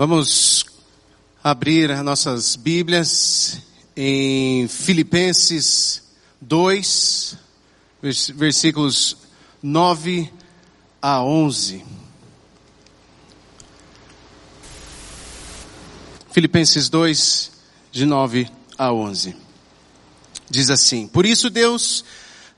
Vamos abrir as nossas Bíblias em Filipenses 2, vers- versículos 9 a 11. Filipenses 2, de 9 a 11. Diz assim: Por isso Deus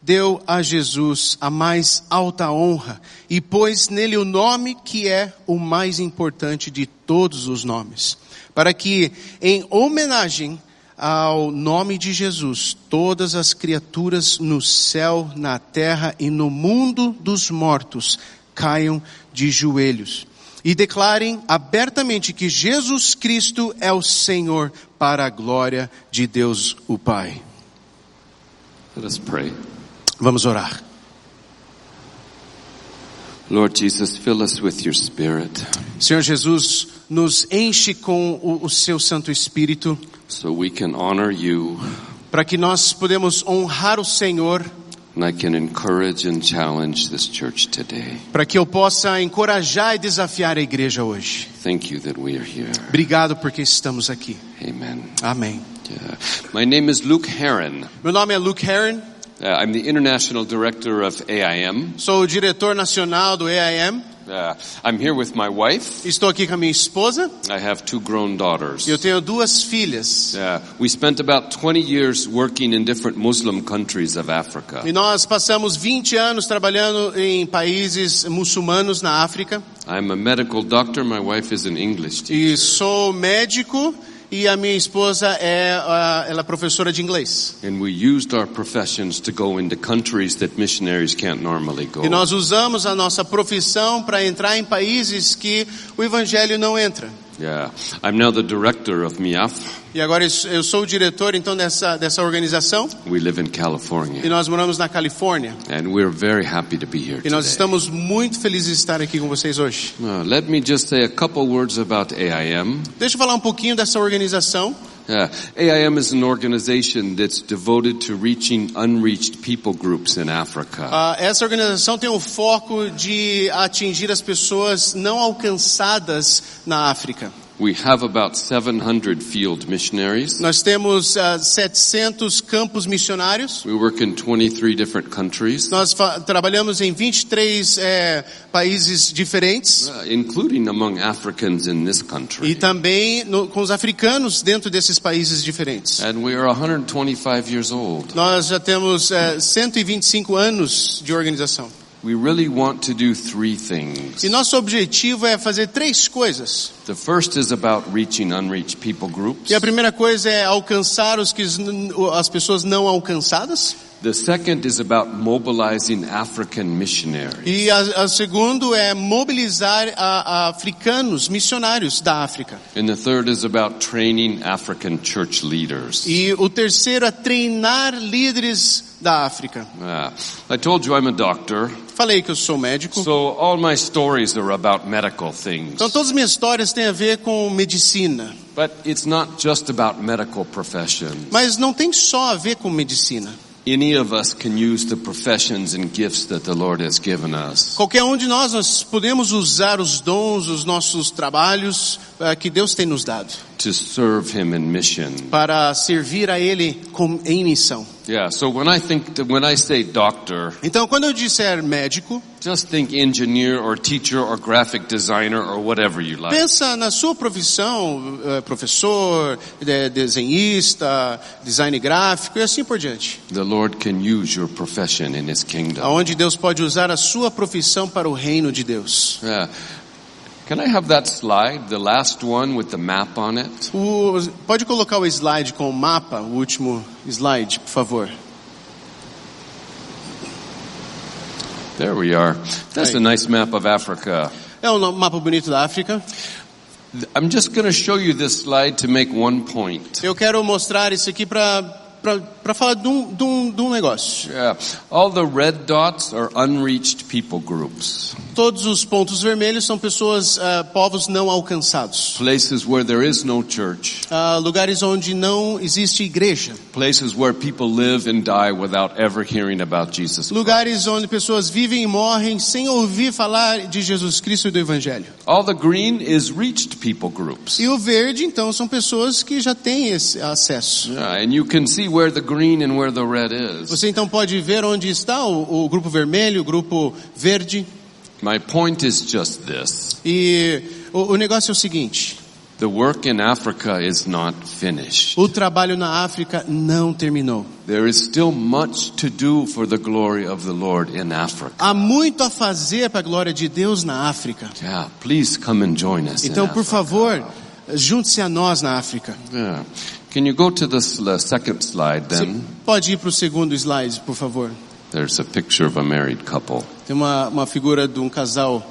deu a Jesus a mais alta honra e pôs nele o nome que é o mais importante de todos os nomes, para que, em homenagem ao nome de Jesus, todas as criaturas no céu, na terra e no mundo dos mortos caiam de joelhos e declarem abertamente que Jesus Cristo é o Senhor para a glória de Deus o Pai. Let us pray. Vamos orar. Lord Jesus, fill us with your Spirit Senhor Jesus, nos enche com o, o seu Santo Espírito so we can honor you para que nós podemos honrar o Senhor, and I can encourage and challenge this church today. para que eu possa encorajar e desafiar a igreja hoje. Thank you that we are here. Obrigado porque estamos aqui. Amen. Amém. Yeah. My name is Luke Herron. Meu nome é Luke Herron, Uh, I'm the International Director of AIM. sou o diretor nacional do EIM. Uh, I'm here with my wife. Estou aqui com a minha esposa I have two grown daughters. eu tenho duas filhas. Uh, we spent about 20 years working in different Muslim countries of Africa. E nós passamos 20 anos trabalhando em países muçulmanos na África. I'm a medical doctor. My wife is an English teacher. E sou médico e a minha esposa é, ah, ela é professora de inglês. And we used our professions to go into countries that missionaries can't normally go. E nós usamos a nossa profissão para entrar em países que o evangelho não entra. Yeah. I'm now the director of MIAF. E agora eu sou o diretor então dessa, dessa organização We live in e California. nós moramos na Califórnia. And we're very happy to be here E nós today. estamos muito felizes de estar aqui com vocês hoje. Uh, let me just say a couple words about AIM. Deixa eu falar um pouquinho dessa organização. Uh, AIM is an organization that's devoted to reaching unreached people groups in Africa. Ah, essa organização tem o foco de atingir as pessoas não alcançadas na África. We have about 700 field missionaries. Nós temos ah, 700 campos missionários. We work in 23 different countries, Nós trabalhamos em 23 eh, países diferentes uh, including among Africans in this e country. também no- com os africanos dentro desses países diferentes. And we are 125 years old. Nós já temos eh, 125 anos de organização. We really want to do three things. E nosso objetivo é fazer três coisas. The first is about reaching unreached people groups. E a primeira coisa é alcançar os que as pessoas não alcançadas. The second is about mobilizing African missionaries. E a, a segundo é mobilizar a, a africanos, missionários da África. And the third is about training African church leaders. E o terceiro é treinar líderes da África. Ah, I told you I'm a doctor, Falei que eu sou médico. so all my stories are about medical things. Então todas as minhas histórias têm a ver com medicina. But it's not just about medical professions. Mas não tem só a ver com medicina. Any of us can use the professions and gifts that the Lord has given us. Qualquer um de nós, nós podemos usar os dons, os nossos trabalhos eh, que Deus tem nos dado to serve him in mission. para servir a Ele com, em missão. Yeah, so when I think when I say doctor, Então quando eu disser médico, just think engineer or teacher or graphic designer or whatever you like. pensa na sua profissão, eh, professor, de- desenhista, design gráfico e assim por diante. The Lord can use your profession in his kingdom. Aonde Deus pode usar a sua profissão para o reino de Deus. Yeah. Can I have that slide, the last one with the map on it? O- pode colocar o slide com o mapa, o último slide, por favor. There we are. That's a nice map of Africa. É um mapa bonito da África. I'm just going to show you this slide to make one point. Eu quero mostrar isso aqui para para falar de um, de, um, de um negócio. Yeah. All the red dots are unreached people groups. Todos os pontos vermelhos são pessoas, ah, povos não alcançados. Places where there is no church. Ah, lugares onde não existe igreja. Places where people live and die without ever hearing about Jesus. Lugares onde pessoas vivem e morrem sem ouvir falar de Jesus Cristo e do Evangelho. All the green is reached people groups. E o verde, então, são pessoas que já têm esse acesso. Yeah, and you can see where the green and where the red is. Você então pode ver onde está o, o grupo vermelho, o grupo verde. My point is just this. E o, o negócio é o seguinte: The work in Africa is not finished. o trabalho na África não terminou. There is still much to do for the glory of the Lord in Africa. Há muito a fazer para a glória de Deus na África. Yeah, please come and join us. Então, por Africa. favor, junte-se a nós na África. Yeah. Can you go to the uh, second slide Você then? pode ir para o segundo slide, por favor. There's a picture of a married couple. Tem uma, uma figura de um casal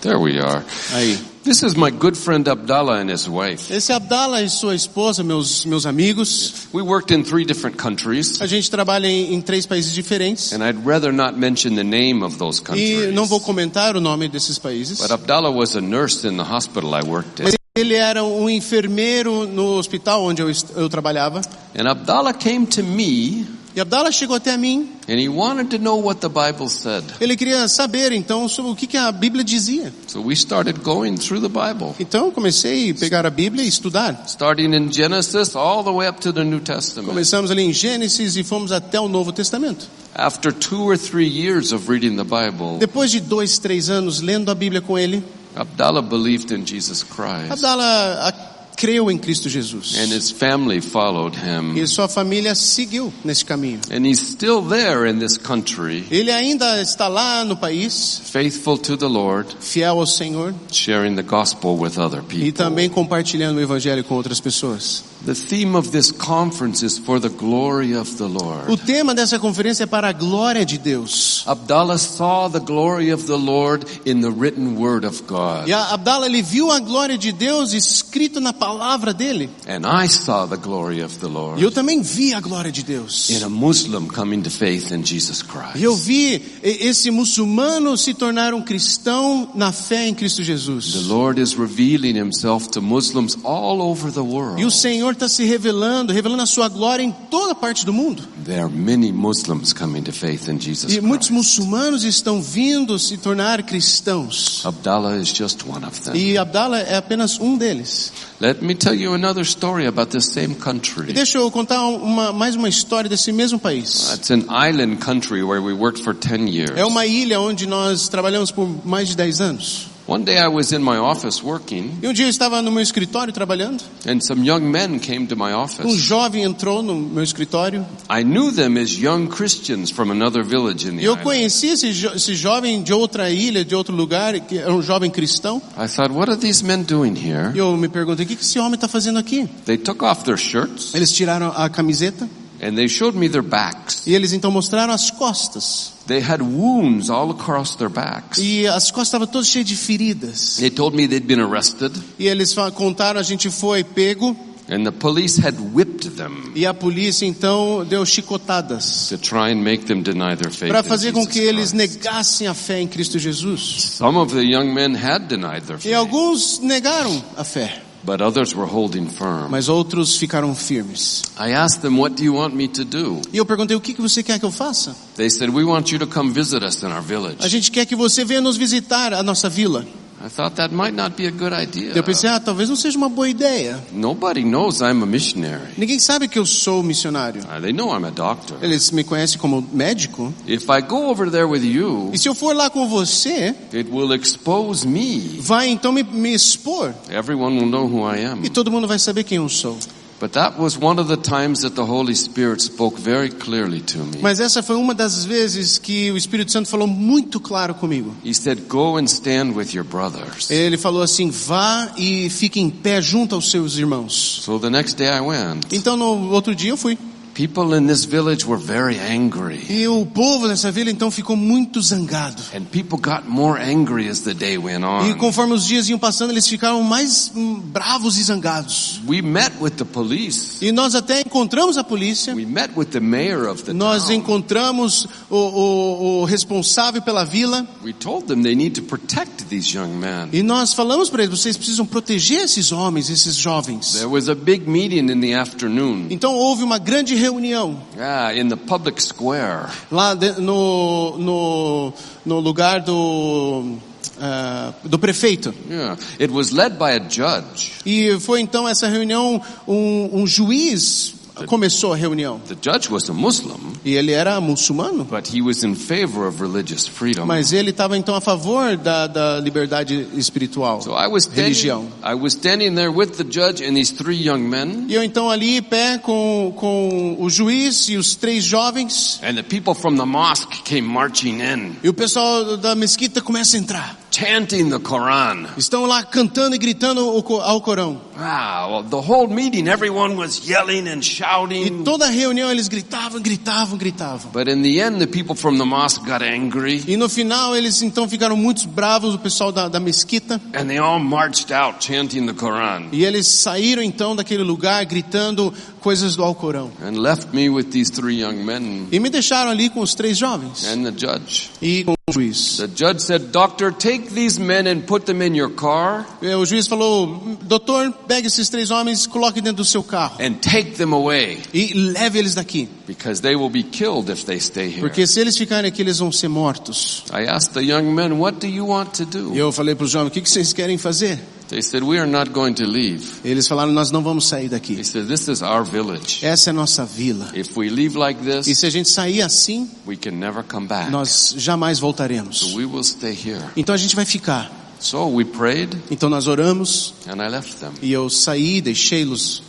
There we are. aí. This is my good friend Abdallah and his wife. Esse é Abdala e sua esposa, meus, meus amigos. We worked in three different countries, A gente trabalha em, em três países diferentes. and I'd rather not mention the name of those E countries. não vou comentar o nome desses países. But Abdallah was a nurse in the hospital I worked in. Mas ele era um enfermeiro no hospital onde eu, eu trabalhava. And Abdallah came to me E Abdala chegou até mim. And he wanted to know what the Bible said. Ele queria saber então sobre o que, que a Bíblia dizia. So we started going through the Bible, Então comecei a pegar a Bíblia e estudar. starting in Genesis all the way up to the New Testament. Começamos ali em Gênesis e fomos até o Novo Testamento. After two or three years of reading the Bible, Depois de dois, três anos lendo a Bíblia com ele, Abdallah believed in Jesus Christ Abdala a- creu em Cristo Jesus. and his family followed him. E sua família seguiu nesse caminho. And he's still there in this country, Ele ainda está lá no país, faithful to the Lord, fiel ao Senhor sharing the gospel with other e people. também compartilhando o evangelho com outras pessoas. The theme of this conference is for the glory of the O tema dessa conferência é para a glória de Deus. Abdallah saw the glory of the Lord in the written word of God. E a Abdala ele viu a glória de Deus escrito na palavra dele. And I saw the glory of the E Lord eu também vi a glória de Deus. in a Muslim coming to faith in Jesus E eu Christ. vi e- esse muçulmano se tornar um cristão na fé em Cristo The Jesus. Lord is revealing himself to Muslims all over the world. E o Senhor está se revelando, revelando a sua glória em toda parte do mundo. There are many Muslims coming to faith in Jesus E muitos muçulmanos estão vindo se tornar cristãos. Abdallah is just one of them. E Abdala é apenas um deles. Let me tell you another story about this same E country. deixa eu contar uma, mais uma história desse mesmo país. It's an island country where we worked for 10 years. É uma ilha onde nós trabalhamos por mais de 10 anos. One day I was in my office working E um dia eu estava no meu escritório trabalhando. and some young men came to my Um office. jovem entrou no meu escritório. I knew them as young Christians from another village in the eu island. conheci esse, jo esse jovem de outra ilha, de outro lugar, que era um jovem cristão. I thought, what are these men doing here? eu me perguntei, o que que esse homem está fazendo aqui? They took off their shirts Eles tiraram a camiseta and they showed me their backs. e eles então mostraram as costas. They had wounds all across their backs. E as costas estavam todas cheias de feridas. They told me they'd been arrested E eles contaram, a gente foi pego and the police had whipped them e a polícia então deu chicotadas to try and make them deny their faith para fazer com que eles negassem a fé em Cristo Jesus. Some of the young men had denied their E faith, alguns negaram a fé, but others were holding firm. mas outros ficaram firmes. I asked them, what do you want me to do? E eu perguntei, o que que você quer que eu faça? They said, we want you to come visit us in our village. A gente quer que você venha nos visitar a nossa vila. I thought that might not be a good idea. Eu pensei, ah, talvez não seja uma boa ideia. Nobody knows I'm a missionary. Ninguém sabe que eu sou missionário. Uh, they know I'm a doctor. Eles me conhecem como médico. If I go over there with you, E se eu for lá com você, it will expose me. vai então me, me expor. Everyone will know who I am. E todo mundo vai saber quem eu sou. But that was one of the times that the Holy Spirit spoke very clearly to me. Mas essa foi uma das vezes que o Espírito Santo falou muito claro comigo. He said, go and stand with your brothers. Ele falou assim: vá e fique em pé junto aos seus irmãos. So the next day I went. Então no outro dia eu fui. People in this village were very angry. E o povo dessa vila então ficou muito zangado. And people got more angry as the day went E on. conforme os dias iam passando, eles ficaram mais hum, bravos e zangados. We met with the police. E nós até encontramos a polícia. We met with the mayor of the Nós town. encontramos o, o, o responsável pela vila. We told them they need to protect these young men. E nós falamos para eles: vocês precisam proteger esses homens, esses jovens. There was a big meeting in the afternoon. Então houve uma grande reunião Yeah, in the public square. lá de- no, no, no lugar do ah, do prefeito. Yeah. It was led by a judge. E foi então essa reunião, um, um juiz começou a reunião. The judge was a Muslim, E ele era muçulmano, but he was in favor of religious freedom. mas ele estava então a favor da, da liberdade espiritual, So I was religião. I was standing there with the judge and these three young men, E eu então ali em pé com, com o juiz e os três jovens, and the people from the mosque came marching in, e o pessoal da mesquita começa a entrar. Chanting the Quran. Estão lá cantando e gritando ao Corão. Well, the whole meeting, everyone was yelling and E shouting. toda a reunião eles gritavam, gritavam, gritavam. But in the end, the people from the mosque got angry, E no final eles então ficaram muito bravos, o pessoal da, da mesquita. and they all marched out chanting the Quran, E eles saíram então daquele lugar gritando coisas do Alcorão. and left me with these three young men E me deixaram ali com os três jovens and the judge. e com juiz. The judge said, Doctor, take these men and put them in your car E o juiz falou: Doutor, pegue esses três homens, coloque dentro do seu carro and take them away e leve eles daqui. because they will be killed if they stay here. Porque se eles ficarem aqui, eles vão ser mortos. I asked the young men, What do you want to E do? eu falei para os jovens: O que vocês querem fazer? They said, We are not going to leave. Eles falaram: Nós não vamos sair He daqui. said, This is our village. Essa é a nossa vila. If we leave like E this, se a gente sair assim, we can never come back. nós jamais voltaremos. So we will stay here. Então a gente vai ficar. So we prayed Então nós oramos and I left them. e eu saí, deixei-los.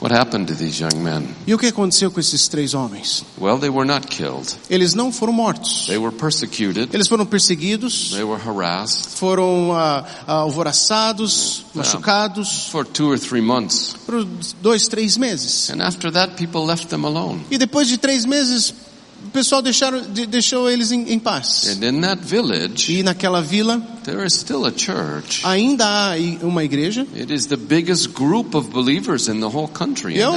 What happened to these young men? E o que aconteceu com esses três homens? Well, they were not killed. Eles não foram mortos. They were persecuted. Eles foram perseguidos, They were harassed foram ah, alvoraçados, machucados for two or three months. por dois, três meses. And after that, people left them alone. E depois de três meses, o pessoal deixaram, de- deixou eles em, em paz. And in that village, E naquela vila there is still a church. ainda há uma igreja. Country é o,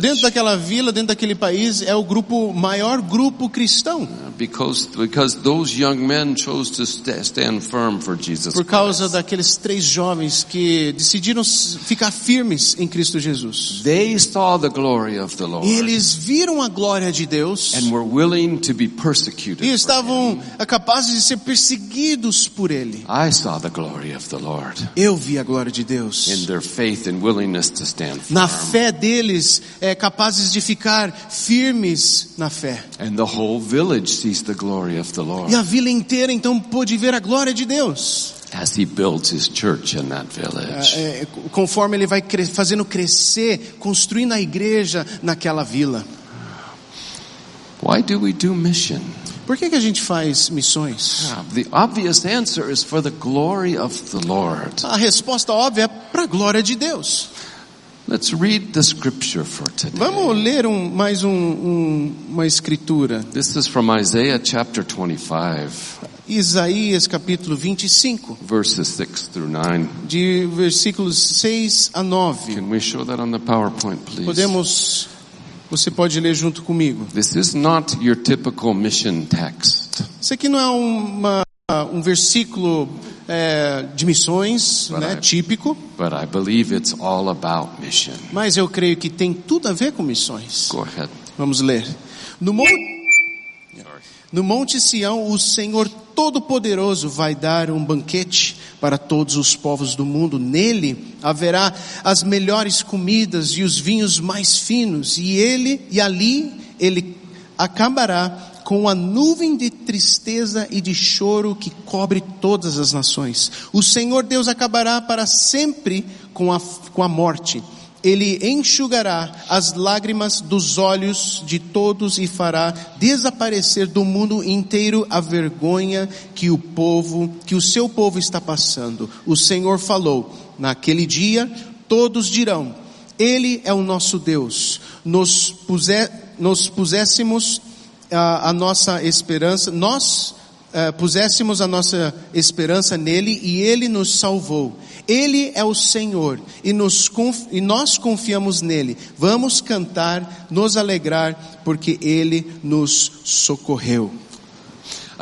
dentro daquela vila, dentro daquele país, é o grupo maior grupo cristão. Because, because those young men chose to sta- stand firm for Jesus Por causa Christ. daqueles três jovens que decidiram ficar firmes em Cristo Jesus. They saw the glory of the Lord E eles viram a glória de Deus and were willing to be persecuted. e estavam capazes de ser perseguidos por Ele. I saw the glory of the Lord Eu vi a glória de in Deus. their faith and willingness to stand firm. Na fé deles, é, capazes de ficar firmes na fé. And the whole village sees the glory of the Lord E a vila inteira então pôde ver a glória de Deus. as he builds his church in that village. É, conforme ele vai cre- fazendo crescer, construindo a igreja naquela vila. Why do we do mission? Por que, que a gente faz missões? The obvious answer is for the glory of the Lord. A resposta óbvia é para a glória de Deus. Let's read the scripture for today. Vamos ler um- mais um- um- uma escritura. This is from Isaiah chapter 25, Isaías capítulo 25, verses 6 through 9. de versículos 6 a 9. Can we show that on the PowerPoint, please? Podemos, você pode ler junto comigo. This is not your typical mission text. Isso aqui não é uma, um versículo é, de missões, né, Right. típico, But I believe it's all about mission. mas eu creio que tem tudo a ver com missões. Go ahead. Vamos ler. No monte, no monte Sião, o Senhor Todo-Poderoso vai dar um banquete para todos os povos do mundo. Nele haverá as melhores comidas e os vinhos mais finos, e ele e ali ele acabará com a nuvem de tristeza e de choro que cobre todas as nações. O Senhor Deus acabará para sempre com a, com a morte. Ele enxugará as lágrimas dos olhos de todos e fará desaparecer do mundo inteiro a vergonha que o povo, que o seu povo está passando. O Senhor falou: naquele dia todos dirão: Ele é o nosso Deus. Nos, puse, nos puséssemos a, a nossa esperança, nós eh, puséssemos a nossa esperança nele e ele nos salvou. Ele é o Senhor e, nos, e nós confiamos nele. Vamos cantar, nos alegrar, porque ele nos socorreu.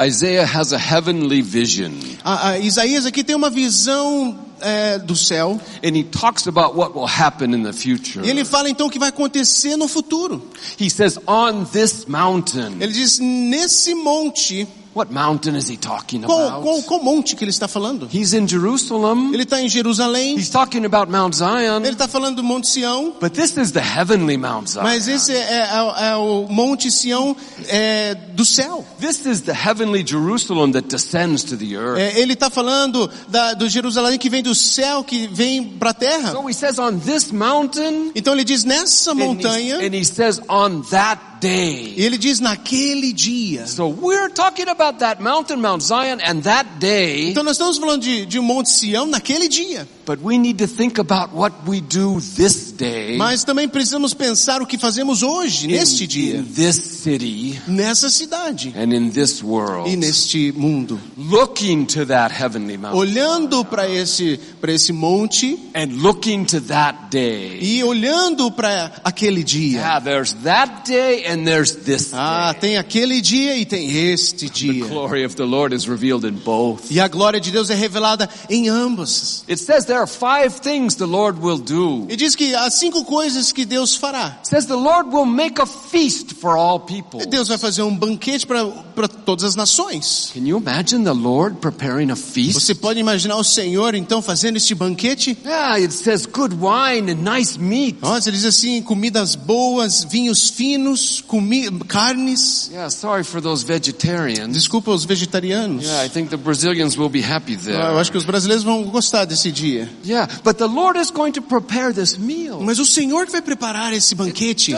Isaiah has a heavenly vision A, a Isaías aqui tem uma visão eh, do céu and he talks about what will happen in the future. e ele fala então o que vai acontecer no futuro. He says, on this mountain, Ele diz: nesse monte What mountain is he talking Qual, about? qual, qual monte que ele está falando? He's in Jerusalem. Ele está em Jerusalém, He's talking about Mount Zion. ele está falando do Monte Sião, But this is the heavenly Mount Zion. mas esse é, é- é o Monte Sião é, do céu. This is the heavenly Jerusalem that descends to the earth. É, ele está falando da, do Jerusalém que vem do céu, que vem para a terra. So he says on this mountain, Então ele diz nessa and he, montanha, and he says on that day. e ele diz naquele dia. So we're talking about that mountain, Mount Zion, and that day, Então nós estamos falando de, de um Monte Sião naquele dia. but we need to think about what we do this day Mas também precisamos pensar o que fazemos hoje, in, neste in dia, this city nessa cidade and in this world, e neste mundo. looking to that heavenly mountain Olhando para esse, esse monte and looking to that day. e olhando para aquele dia. Yeah, there's that day and there's this Ah, day. tem aquele dia e tem este The dia. glory of the Lord is revealed in both. E a glória de Deus é revelada em ambos. It says there are five things the Lord will do. E diz que há cinco coisas que Deus fará. Says the Lord will make a feast for all people. Deus vai fazer um banquete para para todas as nações. Can you imagine the Lord preparing a feast? Você pode imaginar o Senhor então fazendo este banquete? Yeah, it says good wine and nice meat. Nossa, ele diz assim, comidas boas, vinhos finos, comi carnes. Yeah, sorry for those vegetarians. Desculpa os vegetarianos. Yeah, I think the Brazilians will be happy Eu there. acho que os brasileiros vão gostar desse dia. Yeah, but the Lord is going to prepare this meal. Mas o Senhor que vai preparar esse banquete.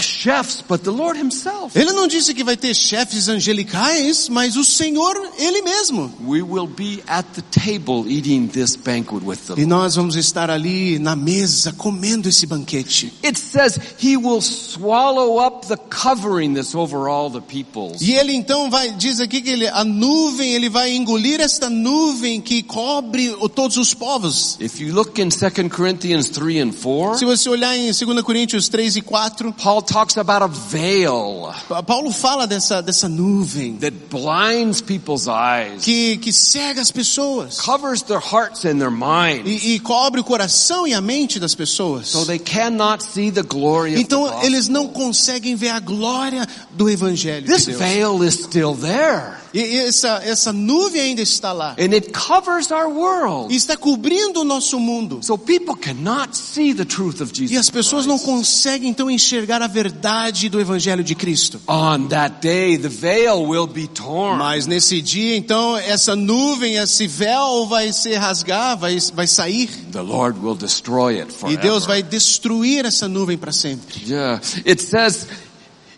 Chefs. Ele não disse que vai ter chefes angelicais, mas o Senhor, Ele mesmo. E nós vamos estar ali na mesa comendo esse banquete. It says he will swallow up the covering that's over all the peoples. E ele então vai, diz aqui que ele, a nuvem, ele vai engolir esta nuvem que cobre todos os povos. If you look in 2 Corinthians 3 and 4, Se você olhar em 2 Coríntios 3 e 4, Paul talks about a veil Pa- Paulo fala dessa, dessa nuvem that blinds people's eyes, que, que cega as pessoas covers their hearts and their minds, e, e cobre o coração e a mente das pessoas. so they cannot see the glory of the Então eles não conseguem ver a glória do Evangelho This de Deus. veil is still there, E, e essa, essa nuvem ainda está lá. and it covers our world. E está cobrindo o nosso mundo. So people cannot see the truth of Jesus E as pessoas não Christ. conseguem então enxergar a verdade do Evangelho de Cristo. On that day, the veil will be torn. Mas nesse dia, então, essa nuvem, esse véu vai se rasgar, vai, vai sair. The Lord will destroy it E forever. Deus vai destruir essa nuvem para sempre. Yeah. It says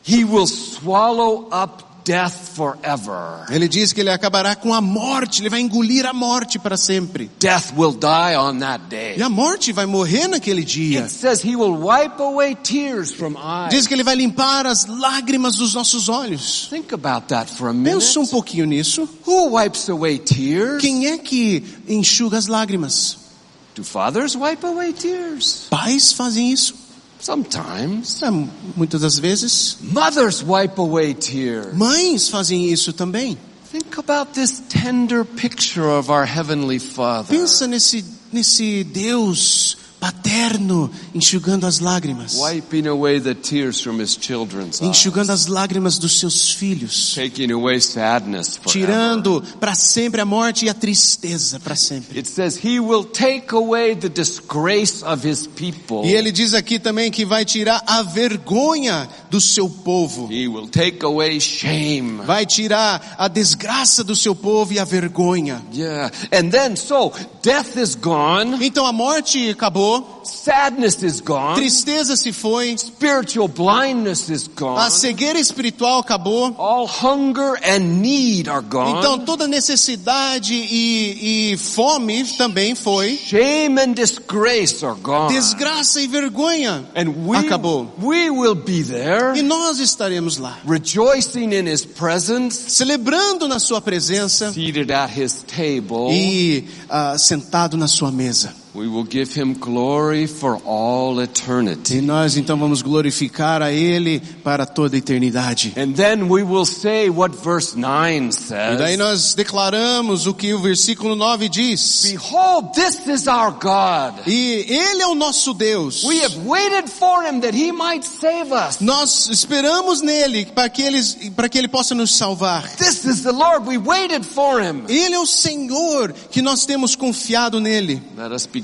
he will swallow up death forever. Ele diz que ele acabará com a morte, ele vai engolir a morte para sempre. Death will die on that day. E a morte vai morrer naquele dia. It says he will wipe away tears from eyes. Diz que ele vai limpar as lágrimas dos nossos olhos. Think about that for a minute. Pensa um pouquinho nisso. Who wipes away tears? Quem é que enxuga as lágrimas? Do fathers wipe away tears? Pais fazem isso. Sometimes. Muitas das vezes. Mothers wipe away tears. Mães fazem isso também. Think about this tender picture of our Heavenly Father. Pensa nesse, nesse Deus paterno enxugando as lágrimas. Wiping away the tears from His children's. Enxugando as lágrimas dos seus filhos. Taking away sadness. Tirando para sempre a morte e a tristeza para sempre. It says He will take away the disgrace of His people. E ele diz aqui também que vai tirar a vergonha do seu povo. He will take away shame. Vai tirar a desgraça do seu povo e a vergonha. Yeah. And then, so, death is gone. Então a morte acabou, Sadness is gone. tristeza se foi, Spiritual blindness is gone. a cegueira espiritual acabou. All hunger and need are gone. Então toda necessidade e, e fome também foi. Shame and disgrace are gone. Desgraça e vergonha And we, acabou. we will be there, E nós estaremos lá, rejoicing in His presence, celebrando na sua presença seated at His table. e ah, sentado na sua mesa. We will give him glory for all eternity. E nós então vamos glorificar a Ele para toda a eternidade. And then we will say what verse 9 E daí says. nós declaramos o que o versículo 9 diz. Behold, this is our God. E Ele é o nosso Deus. We have waited for him that he might save us. Nós esperamos nele para que, eles, para que Ele possa nos salvar. This is the Lord. We waited for him. Ele é o Senhor que nós temos confiado nele. Let us be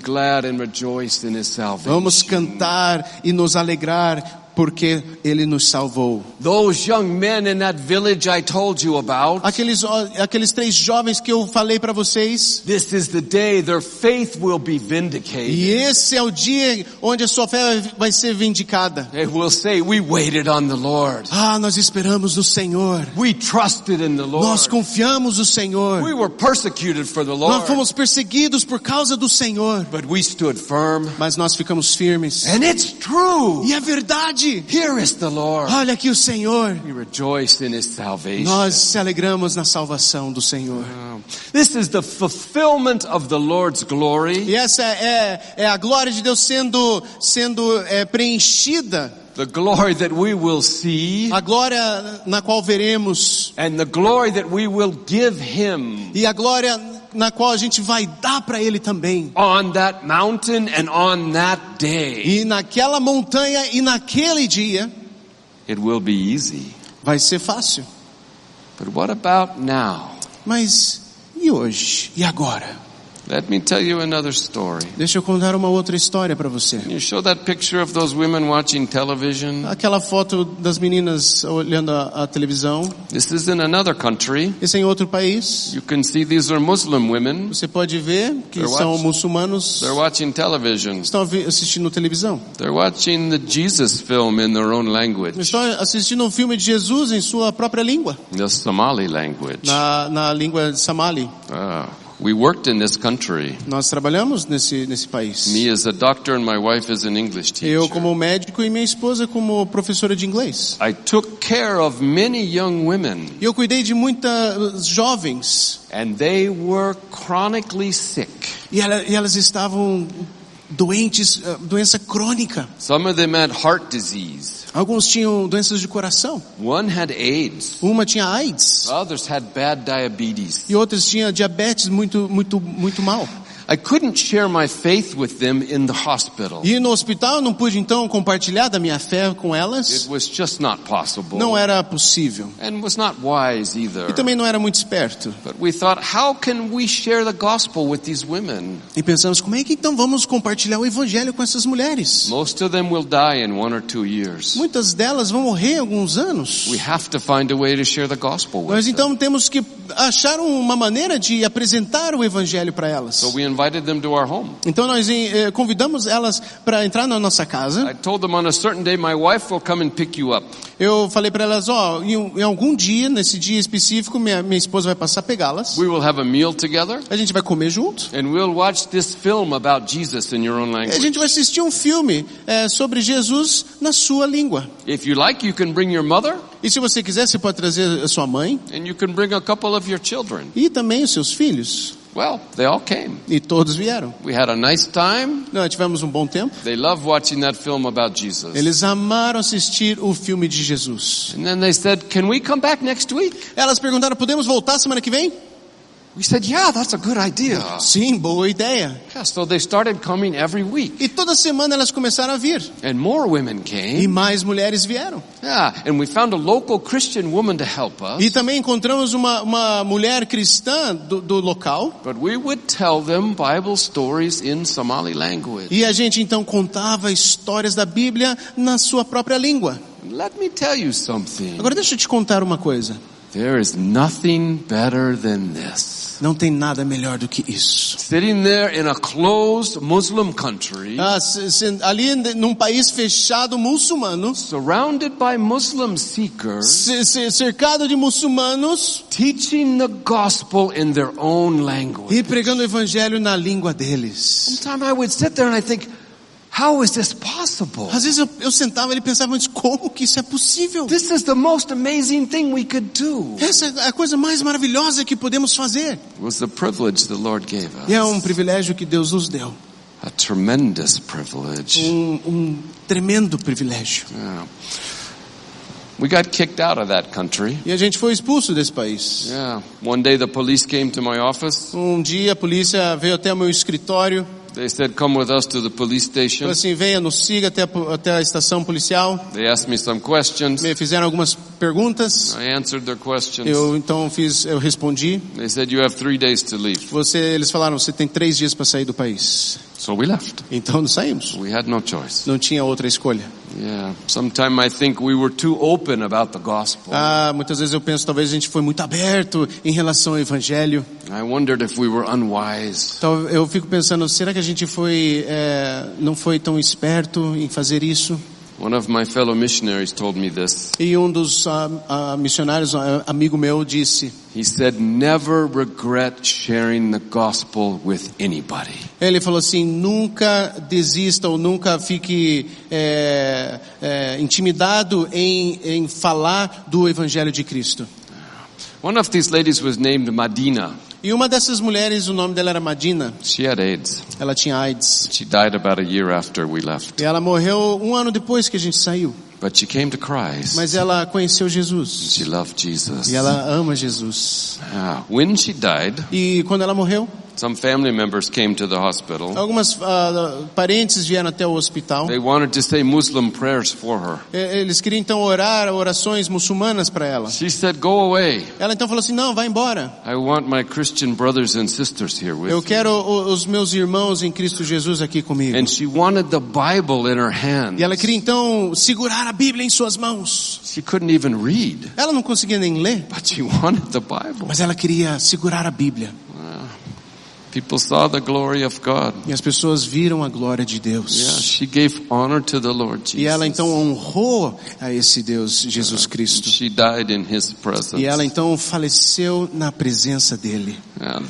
Vamos cantar e nos alegrar porque Ele nos salvou. Those young men in that village I told you about. Aqueles, aqueles três jovens que eu falei para vocês. This is the day their faith will be vindicated. E esse é o dia onde a sua fé vai ser vindicada. They will say, we waited on the Lord. Ah, nós esperamos no Senhor. We trusted in the Nós Lord. confiamos no We Senhor. were persecuted for the Nós Lord. fomos perseguidos por causa do Senhor. But we stood firm. Mas nós ficamos firmes. And it's true. E é verdade. Here is the Lord. Olha aqui o Senhor. We rejoice in his salvation. Nós se alegramos na salvação do Senhor. This is the fulfillment of the Lord's glory. E essa é, é a glória de Deus sendo, sendo é, preenchida. The glory that we will see A glória na qual veremos. and the glory that we will give him E a glória na qual a gente vai dar para Ele também. on that mountain and on that day. E naquela montanha e naquele dia It will be easy. vai ser fácil. But what about now? Mas e hoje? E agora? Let me tell you another story. Deixa eu contar uma outra história para você. You show that picture of those women watching television? Aquela foto das meninas olhando a, a televisão. This is in another country. Esse é em outro país. You can see these are Muslim women. Você pode ver que They're são watch- muçulmanos They're watching television. estão assistindo televisão. They're watching the Jesus film in their own language, Estão assistindo um filme de Jesus em sua própria língua, the Somali language. na, na língua de Somali. Ah, we worked in this country. Nós trabalhamos nesse, nesse país. Me as a doctor and my wife as an English teacher. Eu como médico e minha esposa como professora de inglês. I took care of many young women eu cuidei de muitas jovens and they were chronically sick. e, ela- e elas estavam doentes, eh, doença crônica. Some of them had heart disease. Alguns tinham doenças de coração. One had AIDS. Uma tinha AIDS Others had bad diabetes. e outras tinha diabetes muito, muito, muito mal. I couldn't share my faith with them in the hospital. E no hospital eu não pude então compartilhar da minha fé com It elas. was just not possible. Não era possível. And was not wise either. E também não era muito esperto. But we thought, how can we share the gospel with these women? E pensamos, como é que então vamos compartilhar o evangelho com essas mulheres? Most of them will die in one or two years. Muitas delas vão morrer em alguns anos. We have to find a way to share the gospel with Nós them. então temos que achar uma maneira de apresentar o evangelho para elas. So we invited them to our home. Então nós eh, convidamos elas para entrar na nossa casa. I told them on a certain day my wife will come and pick you up. Eu falei para elas, ó, em, em algum dia, nesse dia específico, minha, minha esposa vai passar a pegá-las. We will have a meal together A gente vai comer junto. and we'll watch this film about Jesus in your own E a language. gente vai assistir um filme eh, sobre Jesus na sua língua. If you like, you can bring your mother E se você quiser, você pode trazer a sua mãe and you can bring a couple of your children. e também os seus filhos. Well, they all came. E todos vieram. We had a nice time. Nós tivemos um bom tempo. They loved watching that film about Jesus. Eles amaram assistir o filme de Jesus. And then they said, can we come back next week? Elas perguntaram, podemos voltar semana que vem? We said, yeah, that's a good idea. Sim, boa ideia. Yeah, so they started coming every week. E toda semana elas começaram a vir. And more women E came. mais mulheres vieram. Yeah, and we found a local Christian woman to help us. E também encontramos uma, uma mulher cristã do, do local. But we would tell them Bible stories in Somali language. E a gente então contava histórias da Bíblia na sua própria língua. Let me tell you something. Agora deixa eu te contar uma coisa. There is nothing better than this. Não tem nada melhor do que isso. Sitting there in a closed Muslim country, Ah, ali num país fechado muçulmano, surrounded by Muslim seekers, ce- ce- cercado de muçulmanos teaching the gospel in their own language. e pregando o evangelho na língua deles. Sometimes I would sit there and I think, how is this possible? Às vezes eu, eu sentava e pensava, mas como que isso é possível? This is the most amazing thing we could do. Essa é a coisa mais maravilhosa que podemos fazer. It was the privilege the Lord gave us. E é um privilégio que Deus nos deu. A tremendous privilege. Um, um tremendo privilégio. Yeah. We got kicked out of that country. E a gente foi expulso desse país. Yeah. One day the police came to my office. Um dia a polícia veio até o meu escritório, They said, come with us to the police station. falou assim, venha, nos siga até a, até a estação policial. They asked me some questions. Me fizeram algumas perguntas. I answered their questions. Eu então fiz, eu respondi. They said, you have three days to leave. Você, eles falaram, você tem três dias para sair do país. So we left. Então nós saímos. We had no choice. Não tinha outra escolha. Yeah. Sometime I think we were too open about the gospel. Ah, muitas vezes eu penso, talvez a gente foi muito aberto em relação ao evangelho. I wondered if we were unwise. Então eu fico pensando, será que a gente foi, é, não foi tão esperto em fazer isso? One of my fellow missionaries told me this. E um dos ah, ah, missionários, ah, amigo meu, disse, He said, never regret sharing the gospel with anybody. Ele falou assim, nunca desista ou nunca fique é, é, intimidado em, em falar do evangelho de Cristo. One of these ladies was named Madina. E uma dessas mulheres, o nome dela era Madina, She had AIDS. ela tinha AIDS. She died about a year after we left. E ela morreu um ano depois que a gente saiu. But she came to Christ. Mas ela conheceu Jesus. She loved Jesus. E ela ama Jesus. Ah, When she died, E quando ela morreu, some family members came to the hospital. algumas ah, parentes vieram até o hospital. They wanted to say Muslim prayers for her. Eles queriam então orar orações muçulmanas para ela. She said, go away. Ela então falou assim: "Não, vai embora. I want my Christian brothers and sisters here with Eu quero os meus irmãos em Cristo Jesus aqui comigo." And she wanted the Bible in her hand. E ela queria então segurar a Bíblia em suas mãos. She couldn't even read, Ela não conseguia nem ler, but she wanted the Bible. mas ela queria segurar a Bíblia. People saw the glory of God. E as pessoas viram a glória de Yeah, Deus. she gave honor to the Lord Jesus. E ela então honrou a esse Deus, Jesus Cristo. She died in His presence. E ela então faleceu na presença dele. And-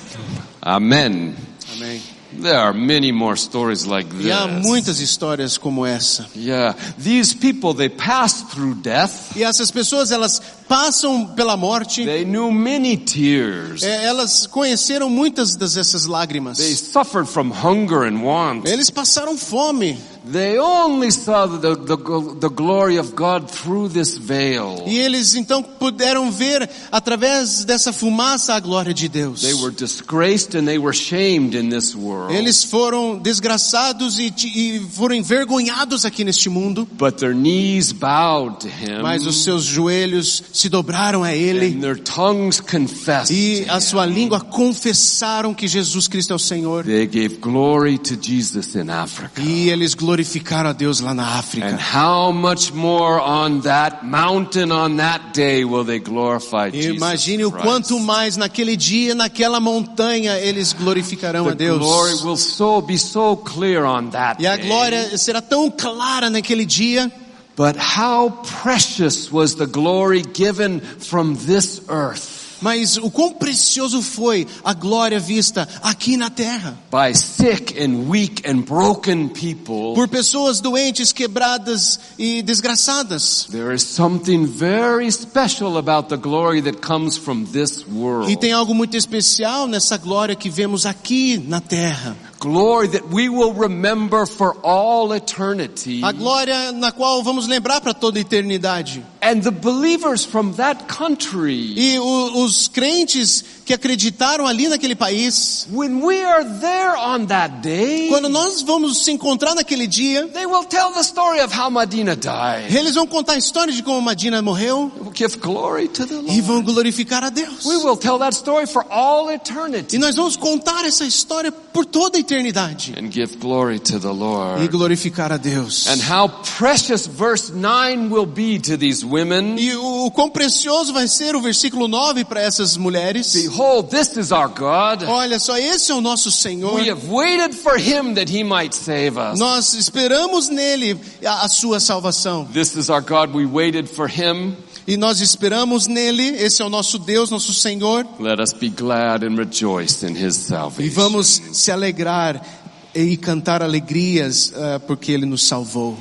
Amen. Amém. There are many more stories like E há this. muitas histórias como essa. Yeah, these people they passed through death. E essas pessoas, elas passam pela morte. They knew many tears. É, elas conheceram muitas dessas lágrimas. They suffered from hunger and want. Eles passaram fome. They only saw the, the, the glory of God through this veil. E eles então puderam ver através dessa fumaça a glória de Deus. They were disgraced and they were shamed in this world. Eles foram desgraçados e, e foram envergonhados aqui neste mundo, But their knees bowed to Him. mas os seus joelhos se dobraram a And Ele their tongues confessed. e a sua língua confessaram que Jesus Cristo é o Senhor. They gave glory to Jesus in Africa. E eles glorificaram a Deus lá na And África. how much more on that mountain on that day will they glorify Jesus Imagine o quanto mais naquele dia, naquela montanha, eles glorificarão a the Deus. glory will so be so clear on that E a day. glória será tão clara naquele dia. But how precious was the glory given from this earth Mas o quão precioso foi a glória vista aqui na terra. by sick and weak and broken people. Por pessoas doentes, quebradas e desgraçadas. There is something very special about the glory that comes from this world. E tem algo muito especial nessa glória que vemos aqui na terra. Glory that we will remember for all eternity. A glória na qual vamos lembrar para toda a eternidade. And the believers from that country, E o- os crentes que acreditaram ali naquele país, when we are there on that day, quando nós vamos se encontrar naquele dia, they will tell the story of how died. eles vão contar a história de como Madina morreu give glory to the e Lord. vão glorificar a Deus. We will tell that story for all eternity E nós vamos contar essa história por toda a eternidade and give glory to the e Lord. glorificar a Deus. And how precious verse 9 will be to these women. E o, quão precioso vai ser o versículo 9 para essas mulheres. Behold, this is our God. Olha só, esse é o nosso Senhor. We have waited for him that he might save us. Nós esperamos nele a, a sua salvação. This is our God. We waited for him. E nós esperamos nele, esse é o nosso Deus, nosso Senhor. Let us be glad and rejoice in his E vamos se alegrar e cantar alegrias ah, porque ele nos salvou.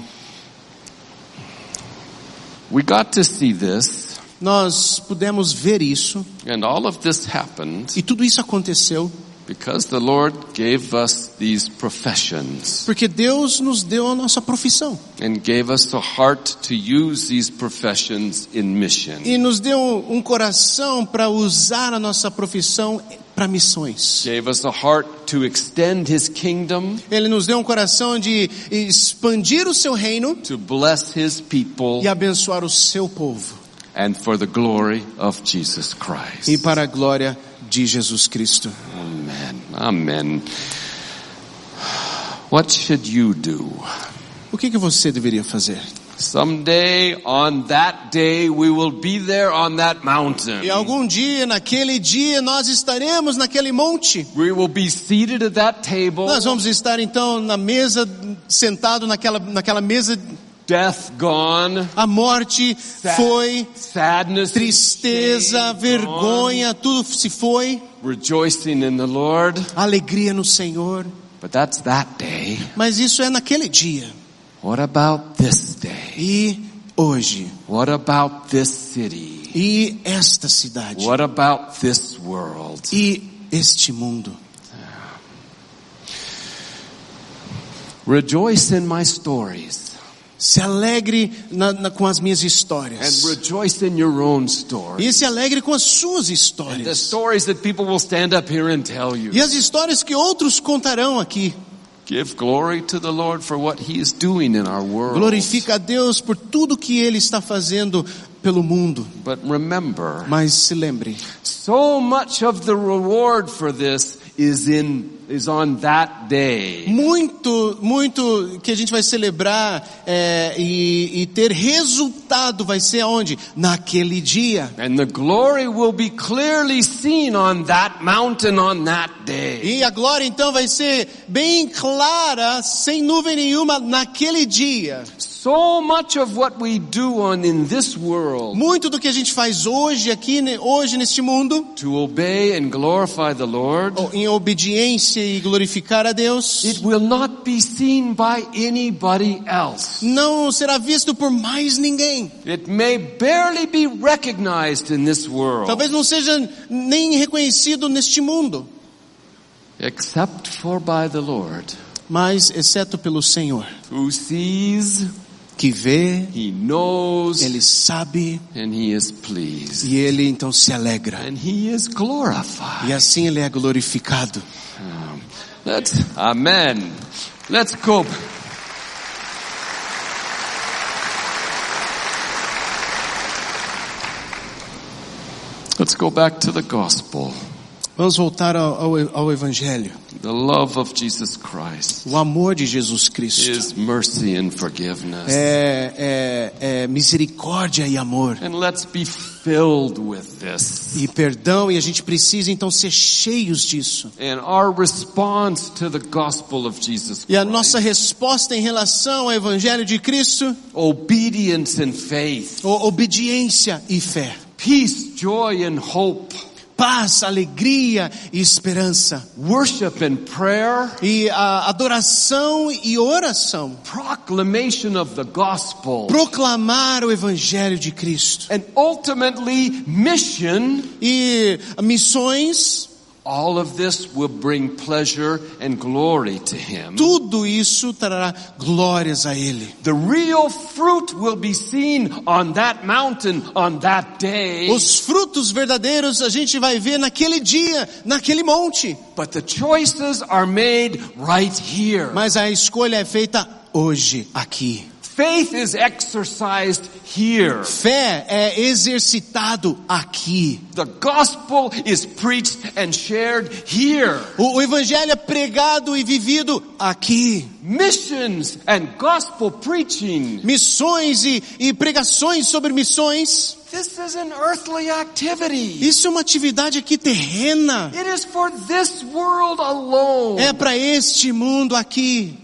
We got to see this, Nós pudemos ver isso and all of this happened e tudo isso aconteceu Because the Lord gave us these professions Porque Deus nos deu a nossa profissão. and gave us the heart to use these professions in mission. E nos deu um coração para usar a nossa profissão para missões. Gave us a heart to extend His kingdom, Ele nos deu um coração de expandir o seu reino to bless His people, e abençoar o seu povo. and for the glory of Jesus Christ. E para a glória de Jesus Cristo. Amen. What should you do? O que, que você deveria fazer? Someday, on that day, we will be there on that mountain. E algum dia, naquele dia, nós estaremos naquele monte. We will be seated at that table. Nós vamos estar então na mesa, sentado naquela, naquela mesa. Death gone. A morte foi, Sadness. tristeza, vergonha, tudo se foi. gone, Rejoicing in the Lord. Alegria no Senhor. But that's that day. Mas isso é naquele dia. What about this day? E hoje. What about this city? E esta cidade. What about this world? E este mundo. Rejoice in my stories Se alegre na- na- com as minhas and histórias. rejoice in your own story. E se alegre com as suas histórias. E as histórias que outros contarão aqui. Give glory to the Lord for what He is doing in our world. Glorifica a Deus por tudo que Ele está fazendo pelo mundo. But remember, Mas se lembre, so much of the reward for this is in is on that day. muito, muito que a gente vai celebrar é, e, e ter resultado vai ser aonde? Naquele dia. And the glory will be clearly seen on that mountain on that day. E a glória então vai ser bem clara, sem nuvem nenhuma, naquele dia. So much of what we do on in this world Muito do que a gente faz hoje aqui, hoje neste mundo, to obey and glorify the Lord, em obediência e glorificar a Deus, it will not be seen by anybody else. não será visto por mais ninguém. It may barely be recognized in this world, Talvez não seja nem reconhecido neste mundo, except for by the Lord, mas exceto pelo Senhor, who sees, que vê, He knows, ele sabe and He is pleased. e ele então se alegra. And He is glorified. E assim ele é glorificado. Let's, amen. Let's go. Let's go back to the gospel. Vamos voltar ao, ao, Evangelho. The love of Jesus Christ. O amor de Jesus Cristo. His mercy and forgiveness. É, é, é misericórdia e amor. And let's be filled with this. E perdão, e a gente precisa então ser cheios disso. And our response to the gospel of Jesus E a Christ. nossa resposta em relação ao Evangelho de Cristo, Obedience and faith. o- obediência e fé. Peace, joy and hope. Paz, alegria e esperança. Worship and prayer. E a adoração e oração. proclamation of the gospel Proclamar o Evangelho de Cristo. and ultimately mission, E missões, all of this will bring pleasure and glory to him. tudo isso trará glórias a Ele. The real fruit will be seen on that mountain on that day, Os frutos verdadeiros a gente vai ver naquele dia, naquele monte. but the choices are made right here. Mas a escolha é feita hoje, aqui. Faith is exercised here. Fé é exercitado aqui. The gospel is preached and shared here. O, o evangelho é pregado e vivido aqui. Missions and gospel preaching. Missões e, e pregações sobre missões. This is an earthly activity. Isso é uma atividade aqui terrena. It is for this world alone. É para este mundo aqui.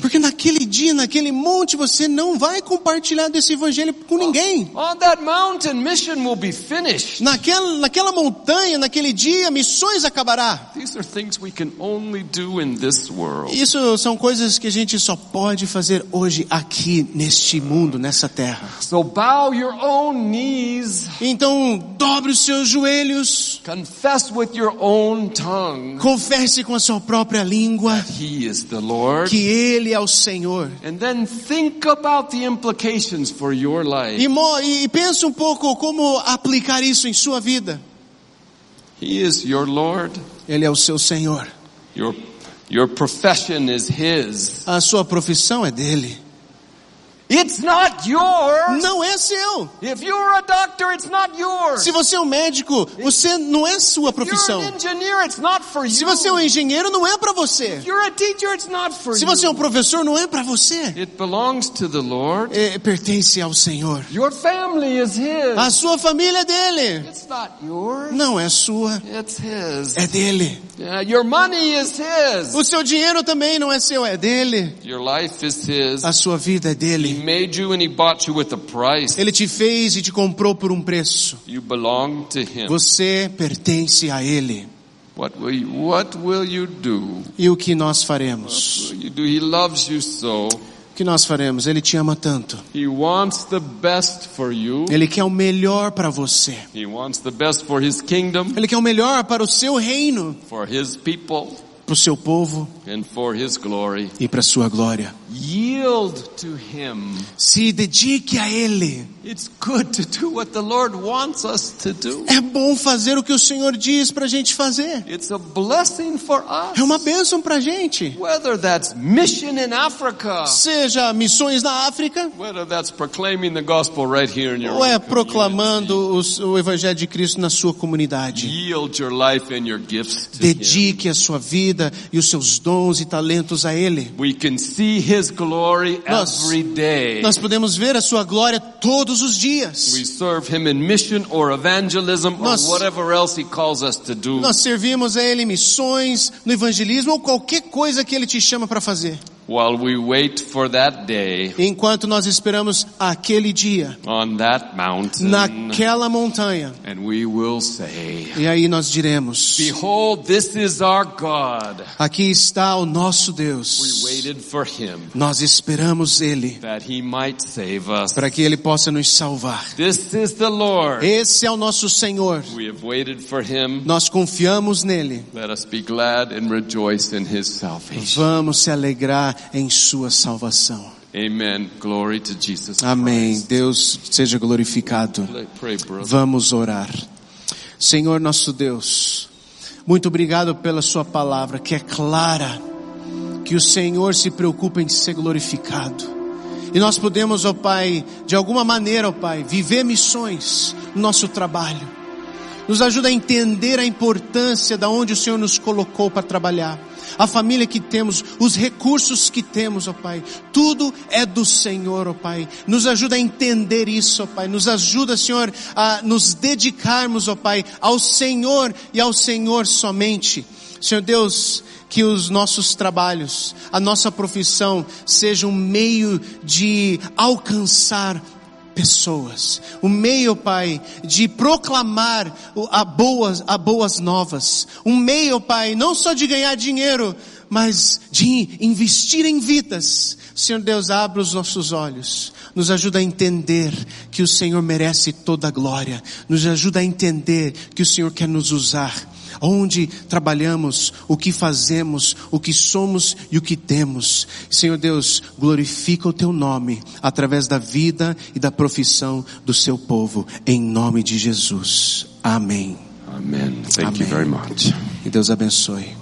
Porque naquele dia, naquele monte, você não vai compartilhar desse evangelho com ninguém. On that mountain, mission will be finished. Naquela, naquela montanha, naquele dia, missões acabará. These are things we can only do in this world. Isso são coisas que a gente só pode fazer hoje aqui neste mundo, nessa terra. So bow your own knees, Então, dobre os seus joelhos, confess with your own tongue confesse com a sua própria língua He is the Lord. que ele é o Senhor. And then think about the implications for your life. E, e pensa um pouco como aplicar isso em sua vida. He is your Lord. Ele é o seu Senhor. Your, your profession is His. A sua profissão é dele. It's not yours. Não é seu. If you're a doctor, it's not yours. Se você é um médico, você não é sua profissão. an engineer, it's not for you. Se você é um engenheiro, não é para você. If you're a teacher, it's not for Se você é um professor, não é para você. It belongs to the Lord. É, pertence ao Senhor. Your family. A sua família é dele. It's not yours. Não é sua, It's His. é dele. Yeah, your money is His. O seu dinheiro também não é seu, é dele. Your life is His. A sua vida é He dele. made you and He bought you with a price. Ele te fez e te comprou por um preço. You belong to Him. Você pertence a ele. What will you, what will you do? E o que nós faremos? What will you do? Que nós faremos? Ele te ama tanto. Ele quer o melhor para você. Ele quer o melhor para o seu reino, para o seu povo e para a sua glória. Yield to Him. Se dedique a ele. It's good to do what the Lord wants us to do. É bom fazer o que o Senhor diz para a gente fazer. It's a blessing for us. É uma bênção para a gente. Whether that's mission in Africa, Seja missões na África, whether that's proclaiming the gospel right here in your ou é proclamando os- o Evangelho de Cristo na sua comunidade. Yield your life and your gifts to Him. Dedique a sua vida e os seus dons e talentos a Ele. We can see His glory Nós- every day. Nós podemos ver a sua glória todos os We dias. serve Him in mission or evangelism Nós- or whatever else He calls us to do. Nós servimos a Ele em missões, no evangelismo ou qualquer coisa que Ele te chama para fazer. While we wait for that day Enquanto nós esperamos aquele dia, on that mountain, naquela montanha, and we will say, e aí nós diremos: Behold, this is our God. Aqui está o nosso We Deus. waited for Him Nós esperamos Ele that He might save us. para que Ele possa nos salvar. This is the Lord. Esse é o nosso Senhor. We have waited for Him. Nós confiamos nele. Let us be glad and rejoice in His salvation. Vamos se alegrar em sua salvação. Amen. Glory to Jesus Amém. Deus seja glorificado. Vamos orar. Senhor nosso Deus, muito obrigado pela sua palavra que é clara, que o Senhor se preocupa em ser glorificado. E nós podemos, ó Pai, de alguma maneira, ó Pai, viver missões no nosso trabalho. Nos ajuda a entender a importância da onde o Senhor nos colocou para trabalhar. A família que temos, os recursos que temos, ó Pai. Tudo é do Senhor, ó Pai. Nos ajuda a entender isso, ó Pai. Nos ajuda, Senhor, a nos dedicarmos, ó Pai, ao Senhor e ao Senhor somente. Senhor Deus, que os nossos trabalhos, a nossa profissão seja um meio de alcançar pessoas. O meio, Pai, de proclamar a boas, a boas novas. Um meio, Pai, não só de ganhar dinheiro, mas de investir em vidas. Senhor Deus, abre os nossos olhos. Nos ajuda a entender que o Senhor merece toda a glória. Nos ajuda a entender que o Senhor quer nos usar onde trabalhamos, o que fazemos, o que somos e o que temos. Senhor Deus, glorifica o teu nome através da vida e da profissão do seu povo, em nome de Jesus. Amém. Amen. Thank you Amém. very much. E Deus abençoe.